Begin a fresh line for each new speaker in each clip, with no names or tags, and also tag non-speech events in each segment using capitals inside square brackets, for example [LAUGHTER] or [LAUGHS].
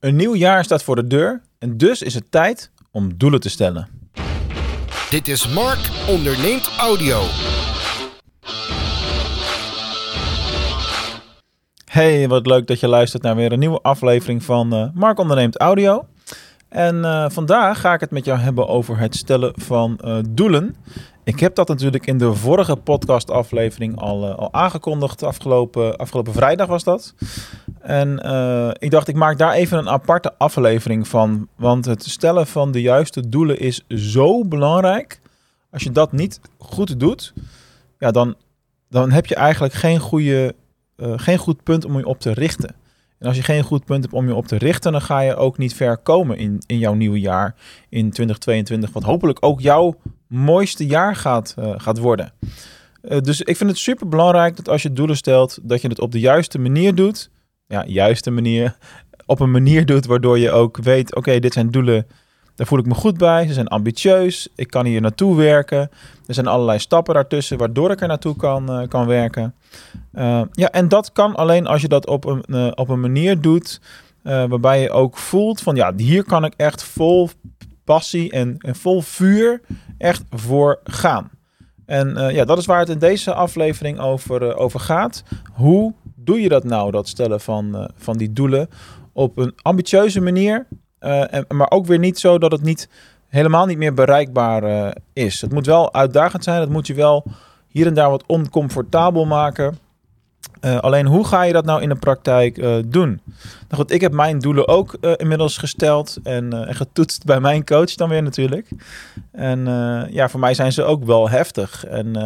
Een nieuw jaar staat voor de deur en dus is het tijd om doelen te stellen.
Dit is Mark onderneemt audio.
Hey, wat leuk dat je luistert naar weer een nieuwe aflevering van uh, Mark onderneemt audio. En uh, vandaag ga ik het met jou hebben over het stellen van uh, doelen. Ik heb dat natuurlijk in de vorige podcastaflevering al, al aangekondigd. Afgelopen, afgelopen vrijdag was dat. En ik dacht, ik maak daar even een aparte aflevering van. Want het stellen van de juiste doelen is zo belangrijk. Als je dat niet goed doet, ja, dan, dan heb je eigenlijk geen, goede, geen goed punt om je op te richten. En als je geen goed punt hebt om je op te richten, dan ga je ook niet ver komen in, in jouw nieuwe jaar in 2022. Wat hopelijk ook jouw mooiste jaar gaat, uh, gaat worden. Dus ik vind het super belangrijk dat als je doelen stelt, dat je het op de juiste manier doet. Ja, juiste manier. Op een manier doet waardoor je ook weet: oké, dit zijn doelen daar voel ik me goed bij. Ze zijn ambitieus. Ik kan hier naartoe werken. Er zijn allerlei stappen daartussen waardoor ik er naartoe kan, uh, kan werken. Uh, ja, en dat kan alleen als je dat op een, uh, op een manier doet waarbij je ook voelt van ja, hier kan ik echt vol passie en, en vol vuur echt voor gaan. En ja, dat is waar het in deze aflevering over, over gaat. Hoe doe je dat nou, dat stellen van, van die doelen op een ambitieuze manier en, maar ook weer niet zo dat het niet, helemaal niet meer bereikbaar uh, is. Het moet wel uitdagend zijn. Het moet je wel hier en daar wat oncomfortabel maken. Uh, alleen hoe ga je dat nou in de praktijk uh, doen? Nou goed, ik heb mijn doelen ook uh, inmiddels gesteld en, getoetst bij mijn coach dan weer natuurlijk. En ja, voor mij zijn ze ook wel heftig. En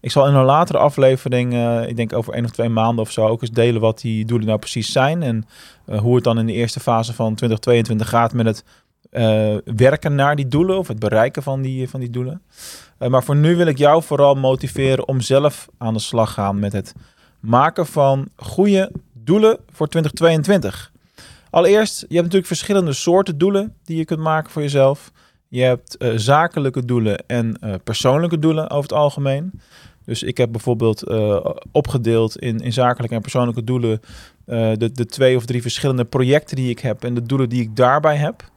ik zal in een latere aflevering, ik denk over één of twee maanden of zo, ook eens delen wat die doelen nou precies zijn. En hoe het dan in de eerste fase van 2022 gaat met het werken naar die doelen of het bereiken van die, van die doelen. maar voor nu wil ik jou vooral motiveren om zelf aan de slag gaan met het maken van goede doelen voor 2022. Allereerst, je hebt natuurlijk verschillende soorten doelen die je kunt maken voor jezelf. Je hebt uh, zakelijke doelen en uh, persoonlijke doelen over het algemeen. Dus ik heb bijvoorbeeld uh, opgedeeld in, in zakelijke en persoonlijke doelen de, de twee of drie verschillende projecten die ik heb en de doelen die ik daarbij heb.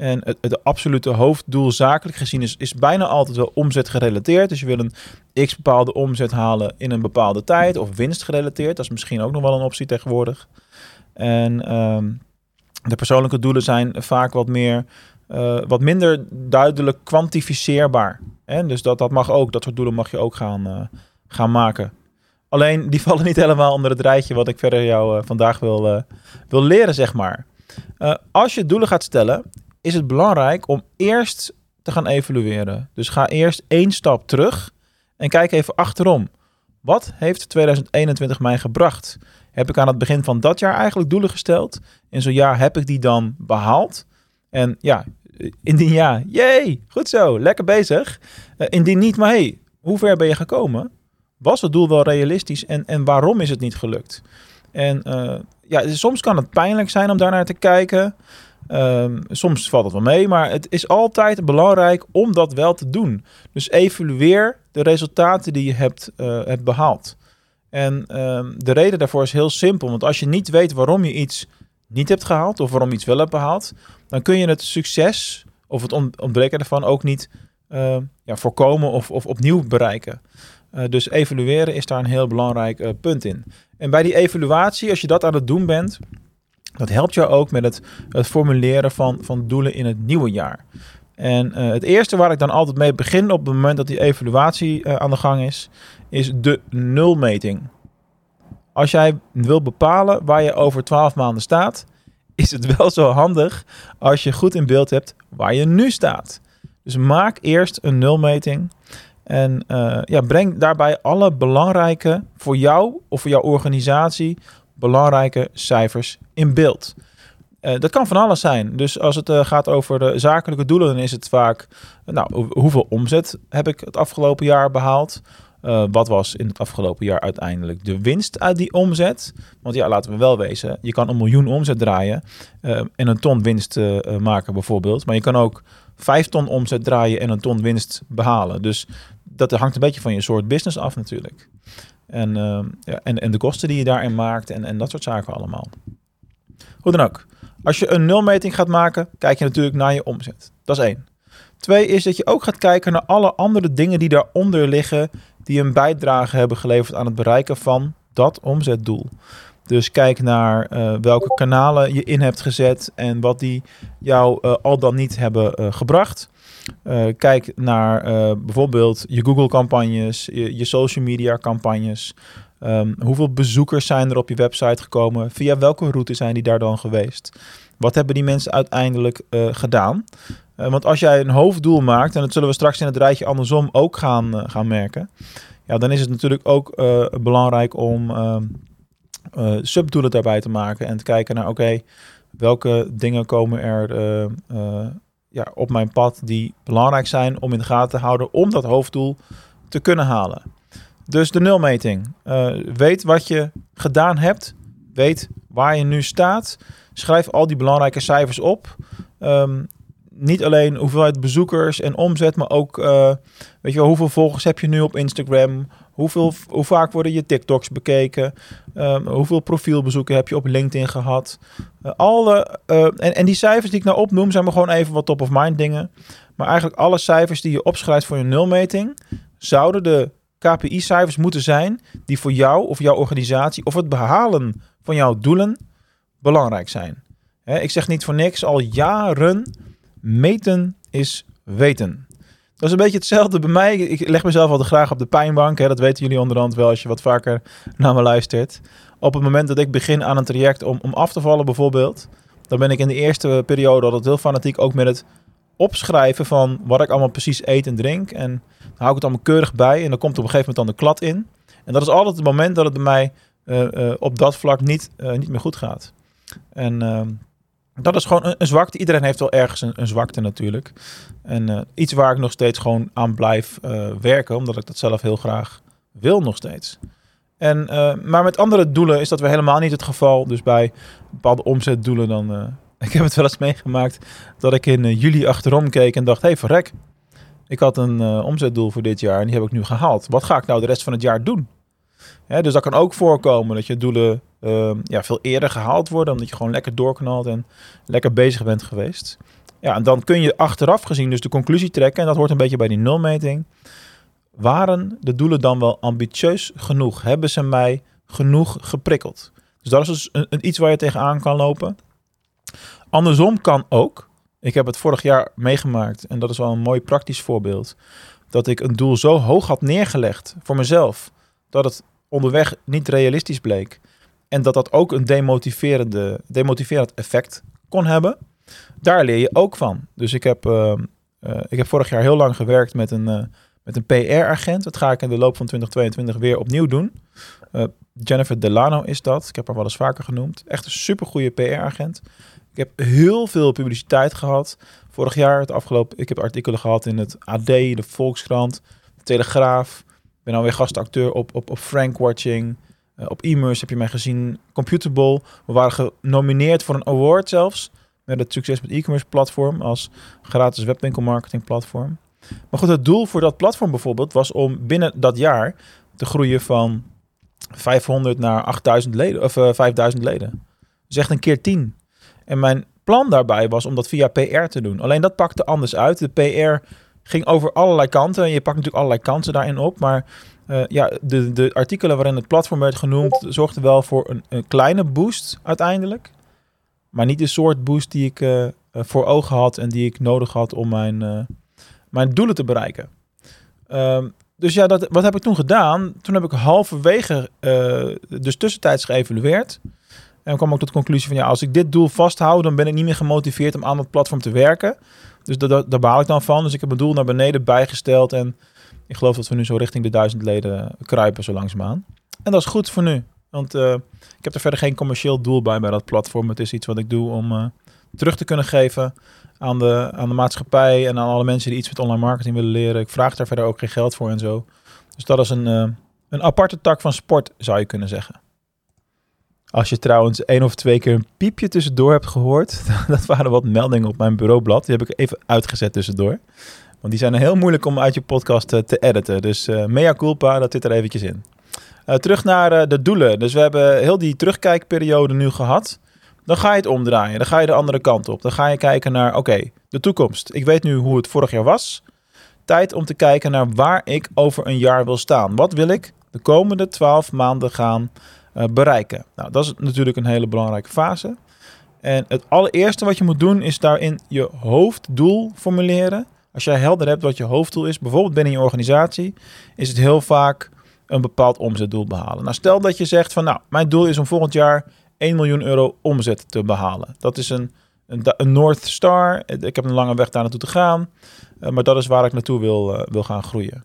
En het, absolute hoofddoel zakelijk gezien is, is bijna altijd wel omzet gerelateerd. Dus je wil een x bepaalde omzet halen in een bepaalde tijd of winst gerelateerd. Dat is misschien ook nog wel een optie tegenwoordig. En um, de persoonlijke doelen zijn vaak wat meer, uh, wat minder duidelijk kwantificeerbaar. En dus dat, dat mag ook, dat soort doelen mag je ook gaan, uh, gaan maken. Alleen die [LAUGHS] vallen niet helemaal onder het rijtje wat ik verder jou uh, vandaag wil, wil leren, zeg maar. als je doelen gaat stellen, is het belangrijk om eerst te gaan evalueren. Dus ga eerst één stap terug en kijk even achterom. Wat heeft 2021 mij gebracht? Heb ik aan het begin van dat jaar eigenlijk doelen gesteld? En zo ja, heb ik die dan behaald? En ja, indien ja, jee, goed zo, lekker bezig. Uh, indien niet, maar hey, hoe ver ben je gekomen? Was het doel wel realistisch en, en waarom is het niet gelukt? En uh, ja, soms kan het pijnlijk zijn om daarnaar te kijken. Um, soms valt het wel mee, maar het is altijd belangrijk om dat wel te doen. Dus evalueer de resultaten die je hebt, uh, hebt behaald. En um, de reden daarvoor is heel simpel. Want als je niet weet waarom je iets niet hebt gehaald of waarom je iets wel hebt behaald, dan kun je het succes of het ontbreken ervan ook niet uh, ja, voorkomen of, of opnieuw bereiken. Uh, dus evalueren is daar een heel belangrijk punt in. En bij die evaluatie, als je dat aan het doen bent, dat helpt jou ook met het, het formuleren van, van doelen in het nieuwe jaar. En uh, het eerste waar ik dan altijd mee begin op het moment dat die evaluatie uh, aan de gang is, is de nulmeting. Als jij wil bepalen waar je over 12 maanden staat, [LAUGHS] is het wel zo handig als je goed in beeld hebt waar je nu staat. Dus maak eerst een nulmeting en uh, ja, breng daarbij alle belangrijke voor jou of voor jouw organisatie belangrijke cijfers in beeld. Uh, dat kan van alles zijn. Dus als het uh, gaat over zakelijke doelen, dan is het vaak, nou, hoeveel omzet heb ik het afgelopen jaar behaald? Wat was in het afgelopen jaar uiteindelijk de winst uit die omzet? Want ja, laten we wel wezen, je kan een miljoen omzet draaien en een ton winst maken bijvoorbeeld. Maar je kan ook vijf ton omzet draaien en een ton winst behalen. Dus dat hangt een beetje van je soort business af natuurlijk. En, uh, ja, en, en de kosten die je daarin maakt en, en dat soort zaken allemaal. Hoe dan ook. Als je een nulmeting gaat maken, kijk je natuurlijk naar je omzet. Dat is één. Twee is dat je ook gaat kijken naar alle andere dingen die daaronder liggen, die een bijdrage hebben geleverd aan het bereiken van dat omzetdoel. Dus kijk naar uh, welke kanalen je in hebt gezet en wat die jou uh, al dan niet hebben gebracht. Kijk naar bijvoorbeeld je Google-campagnes, je, je, social media-campagnes. Um, hoeveel bezoekers zijn er op je website gekomen? Via welke route zijn die daar dan geweest? Wat hebben die mensen uiteindelijk gedaan? want als jij een hoofddoel maakt, en dat zullen we straks in het rijtje andersom ook gaan, gaan merken, ja, dan is het natuurlijk ook belangrijk om ehm, subdoelen daarbij te maken en te kijken naar, oké, welke dingen komen er ja, op mijn pad die belangrijk zijn om in de gaten te houden om dat hoofddoel te kunnen halen. Dus de nulmeting. weet wat je gedaan hebt. Weet waar je nu staat. Schrijf al die belangrijke cijfers op. Um, niet alleen hoeveelheid bezoekers en omzet, maar ook weet je wel, hoeveel volgers heb je nu op Instagram? Hoeveel, hoe vaak worden je TikToks bekeken? Um, hoeveel profielbezoeken heb je op LinkedIn gehad? Uh, alle, uh, en, en die cijfers die ik nou opnoem, zijn maar gewoon even wat top of mind dingen. Maar eigenlijk alle cijfers die je opschrijft voor je nulmeting, zouden de KPI-cijfers moeten zijn die voor jou of jouw organisatie of het behalen van jouw doelen belangrijk zijn. Ik zeg niet voor niks, al jaren meten is weten. Dat is een beetje hetzelfde bij mij. Ik leg mezelf altijd graag op de pijnbank. Hè. Dat weten jullie onderhand wel als je wat vaker naar me luistert. Op het moment dat ik begin aan een traject om, om af te vallen bijvoorbeeld... dan ben ik in de eerste periode altijd heel fanatiek ook met het opschrijven van wat ik allemaal precies eet en drink. En dan hou ik het allemaal keurig bij en dan komt op een gegeven moment dan de klad in. En dat is altijd het moment dat het bij mij uh, uh, op dat vlak niet, uh, niet meer goed gaat. En ehm, dat is gewoon een, zwakte. Iedereen heeft wel ergens een, zwakte natuurlijk. En uh, iets waar ik nog steeds gewoon aan blijf uh, werken, omdat ik dat zelf heel graag wil nog steeds. En, uh, maar met andere doelen is dat weer helemaal niet het geval. Dus bij bepaalde omzetdoelen dan... [LAUGHS] ik heb het wel eens meegemaakt dat ik in juli achterom keek en dacht... Hey, verrek. Ik had een omzetdoel voor dit jaar en die heb ik nu gehaald. Wat ga ik nou de rest van het jaar doen? Dus dat kan ook voorkomen dat je doelen uh, ja, veel eerder gehaald worden, omdat je gewoon lekker doorknalt en lekker bezig bent geweest. Ja, en dan kun je achteraf gezien dus de conclusie trekken, en dat hoort een beetje bij die nulmeting. Waren de doelen dan wel ambitieus genoeg? Hebben ze mij genoeg geprikkeld? Dus dat is dus een, een, iets waar je tegenaan kan lopen. Andersom kan ook. Ik heb het vorig jaar meegemaakt en dat is wel een mooi praktisch voorbeeld. Dat ik een doel zo hoog had neergelegd voor mezelf dat het onderweg niet realistisch bleek. En dat dat ook een demotiverende, demotiverend effect kon hebben. Daar leer je ook van. Dus ik heb, uh, uh, ik heb vorig jaar heel lang gewerkt met een, uh, met een PR-agent. Dat ga ik in de loop van 2022 weer opnieuw doen. Jennifer Delano is dat. Ik heb haar wel eens vaker genoemd. Echt een supergoeie PR-agent. Ik heb heel veel publiciteit gehad. Vorig jaar, het afgelopen, ik heb artikelen gehad in het AD, de Volkskrant, de Telegraaf. Ik ben alweer gastacteur op, op, op Frank Watching. Uh, op e-merse heb je mij gezien. Computerball. We waren genomineerd voor een award zelfs. Met het succes met e-commerce platform als gratis webwinkelmarketing platform. Maar goed, het doel voor dat platform bijvoorbeeld was om binnen dat jaar te groeien van 500 naar 8000 leden of uh, eh, 5000 leden. Dus echt een keer 10. En mijn plan daarbij was om dat via PR te doen. Alleen dat pakte anders uit. De PR ging over allerlei kanten. En je pakt natuurlijk allerlei kansen daarin op. Maar uh, ja, de, de artikelen waarin het platform werd genoemd, zorgden wel voor een, een kleine boost uiteindelijk. Maar niet de soort boost die ik uh, voor ogen had en die ik nodig had om mijn, mijn doelen te bereiken. Um, dus ja, dat, wat heb ik toen gedaan? Toen heb ik halverwege, dus tussentijds geëvalueerd. En kwam ook tot de conclusie van ja, als ik dit doel vasthoud, dan ben ik niet meer gemotiveerd om aan het platform te werken. Dus daar baal ik dan van. Dus ik heb mijn doel naar beneden bijgesteld. En ik geloof dat we nu zo richting de duizend leden kruipen, zo langzaamaan. En dat is goed voor nu. Want uh, ik heb er verder geen commercieel doel bij bij dat platform. Het is iets wat ik doe om uh, terug te kunnen geven aan de, aan de maatschappij en aan alle mensen die iets met online marketing willen leren. Ik vraag daar verder ook geen geld voor en zo. Dus dat is een, uh, een aparte tak van sport, zou je kunnen zeggen. Als je trouwens één of twee keer een piepje tussendoor hebt gehoord, [LAUGHS] dat waren wat meldingen op mijn bureaublad. Die heb ik even uitgezet tussendoor. Want die zijn heel moeilijk om uit je podcast te, te editen. Dus uh, mea culpa, dat zit er eventjes in. Uh, terug naar de doelen. Dus we hebben heel die terugkijkperiode nu gehad. Dan ga je het omdraaien. Dan ga je de andere kant op. Dan ga je kijken naar, oké, de toekomst. Ik weet nu hoe het vorig jaar was. Tijd om te kijken naar waar ik over een jaar wil staan. Wat wil ik de komende 12 maanden gaan bereiken? Nou, dat is natuurlijk een hele belangrijke fase. En het allereerste wat je moet doen is daarin je hoofddoel formuleren. Als jij helder hebt wat je hoofddoel is, bijvoorbeeld binnen je organisatie, is het heel vaak een bepaald omzetdoel behalen. Nou, stel dat je zegt van, nou, mijn doel is om volgend jaar 1 miljoen euro omzet te behalen. Dat is een, een, een North Star. Ik heb een lange weg daar naartoe te gaan, uh, maar dat is waar ik naartoe wil, uh, wil gaan groeien.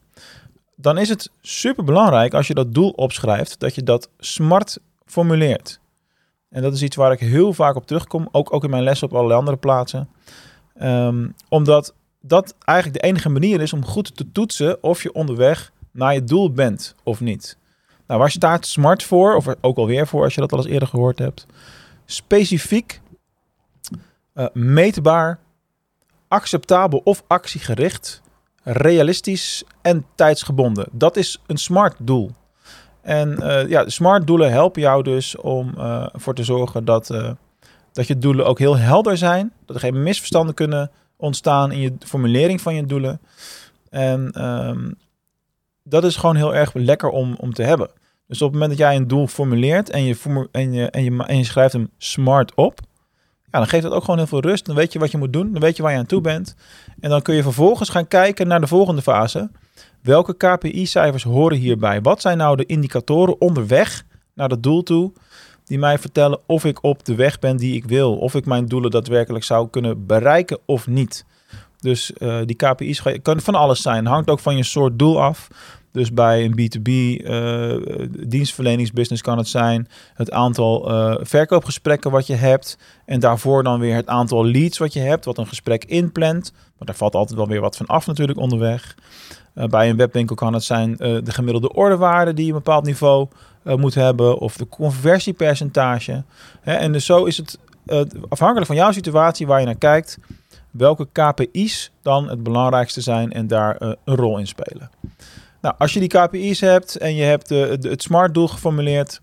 Dan is het super belangrijk als je dat doel opschrijft, dat je dat smart formuleert. En dat is iets waar ik heel vaak op terugkom, ook, ook in mijn lessen op allerlei andere plaatsen. Um, omdat dat eigenlijk de enige manier is om goed te toetsen of je onderweg naar je doel bent of niet. Nou, waar staat SMART voor? Of ook alweer voor als je dat al eens eerder gehoord hebt. Specifiek, uh, meetbaar, acceptabel of actiegericht, realistisch en tijdsgebonden. Dat is een SMART doel. En uh, ja, smart doelen helpen jou dus om uh, ervoor te zorgen dat, dat je doelen ook heel helder zijn. Dat er geen misverstanden kunnen ontstaan in je formulering van je doelen. En um, dat is gewoon heel erg lekker om, om te hebben. Dus op het moment dat jij een doel formuleert en je, en je, en je, en je schrijft hem smart op, ja, dan geeft dat ook gewoon heel veel rust. Dan weet je wat je moet doen, dan weet je waar je aan toe bent. En dan kun je vervolgens gaan kijken naar de volgende fase. Welke KPI-cijfers horen hierbij? Wat zijn nou de indicatoren onderweg naar het doel toe die mij vertellen of ik op de weg ben die ik wil, of ik mijn doelen daadwerkelijk zou kunnen bereiken of niet. Dus uh, die KPI's kan van alles zijn. Hangt ook van je soort doel af. Dus bij een B2B uh, dienstverleningsbusiness kan het zijn het aantal uh, verkoopgesprekken wat je hebt. En daarvoor dan weer het aantal leads wat je hebt, wat een gesprek inplant. Maar daar valt altijd wel weer wat van af natuurlijk onderweg. Bij een webwinkel kan het zijn de gemiddelde ordewaarde die een bepaald niveau moet hebben. Of de conversiepercentage. Hè, en dus zo is het afhankelijk van jouw situatie waar je naar kijkt. Welke KPI's dan het belangrijkste zijn en daar een rol in spelen. Nou, als je die KPI's hebt en je hebt het SMART doel geformuleerd,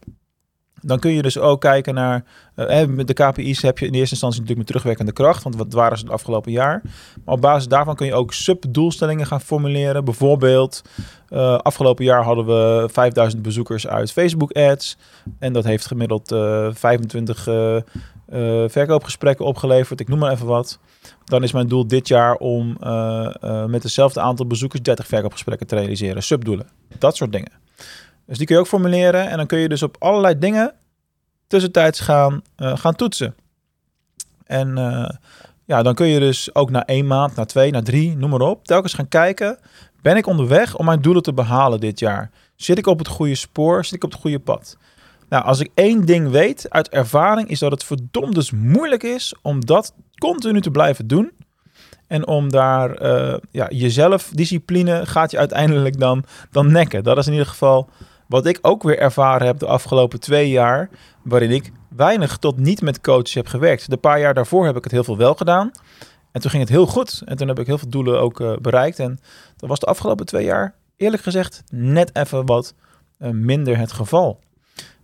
dan kun je dus ook kijken naar. Uh, de KPI's heb je in eerste instantie natuurlijk met terugwerkende kracht, want wat waren ze het afgelopen jaar? Maar op basis daarvan kun je ook subdoelstellingen gaan formuleren. Bijvoorbeeld, uh, afgelopen jaar hadden we 5000 bezoekers uit Facebook ads. En dat heeft gemiddeld uh, 25 verkoopgesprekken opgeleverd. Ik noem maar even wat. Dan is mijn doel dit jaar om met hetzelfde aantal bezoekers 30 verkoopgesprekken te realiseren. Subdoelen. Dat soort dingen. Dus die kun je ook formuleren. En dan kun je dus op allerlei dingen tussentijds gaan, uh, gaan toetsen. En ja, dan kun je dus ook na één maand, na twee, na drie, noem maar op. Telkens gaan kijken. Ben ik onderweg om mijn doelen te behalen dit jaar? Zit ik op het goede spoor? Zit ik op het goede pad? Nou, als ik één ding weet uit ervaring, is dat het verdomd dus moeilijk is om dat continu te blijven doen. En om daar uh, ja, jezelf, discipline, gaat je uiteindelijk dan, dan nekken. Dat is in ieder geval wat ik ook weer ervaren heb de afgelopen twee jaar. Waarin ik weinig tot niet met coaches heb gewerkt. De paar jaar daarvoor heb ik het heel veel wel gedaan. En toen ging het heel goed. En toen heb ik heel veel doelen ook uh, bereikt. En dat was de afgelopen twee jaar, eerlijk gezegd, net even wat uh, minder het geval.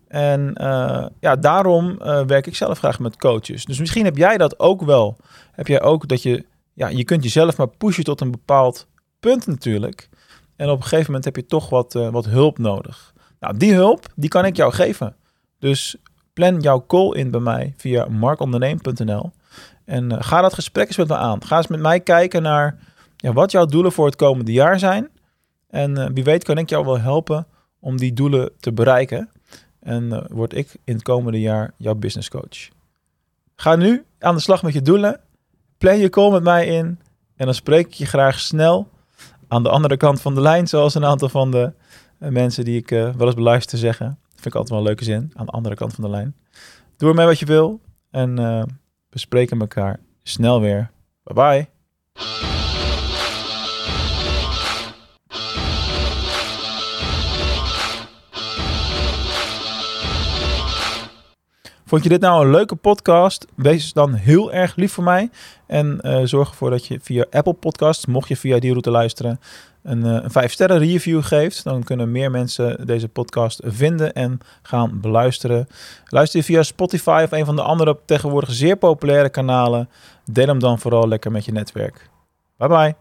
En uh, ja, daarom werk ik zelf graag met coaches. Dus misschien heb jij dat ook wel. Heb jij ook dat je, ja, je kunt jezelf maar pushen tot een bepaald punt natuurlijk. En op een gegeven moment heb je toch wat, wat hulp nodig. Nou, die hulp, die kan ik jou geven. Dus plan jouw call in bij mij via markonderneem.nl. En ga dat gesprek eens met me aan. Ga eens met mij kijken naar ja, wat jouw doelen voor het komende jaar zijn. En wie weet kan ik jou wel helpen om die doelen te bereiken. En uh, word ik in het komende jaar jouw business coach. Ga nu aan de slag met je doelen. Plan je call met mij in. En dan spreek ik je graag snel aan de andere kant van de lijn. Zoals een aantal van de mensen die ik uh, wel eens beluister zeggen. Vind ik altijd wel een leuke zin. Aan de andere kant van de lijn. Doe ermee wat je wil. En we spreken elkaar snel weer. Bye bye. Vond je dit nou een leuke podcast? Wees dan heel erg lief voor mij. En uh, zorg ervoor dat je via Apple Podcasts, mocht je via die route luisteren, een, uh, een 5 sterren review geeft. Dan kunnen meer mensen deze podcast vinden en gaan beluisteren. Luister je via Spotify of een van de andere tegenwoordig zeer populaire kanalen. Deel hem dan vooral lekker met je netwerk. Bye bye.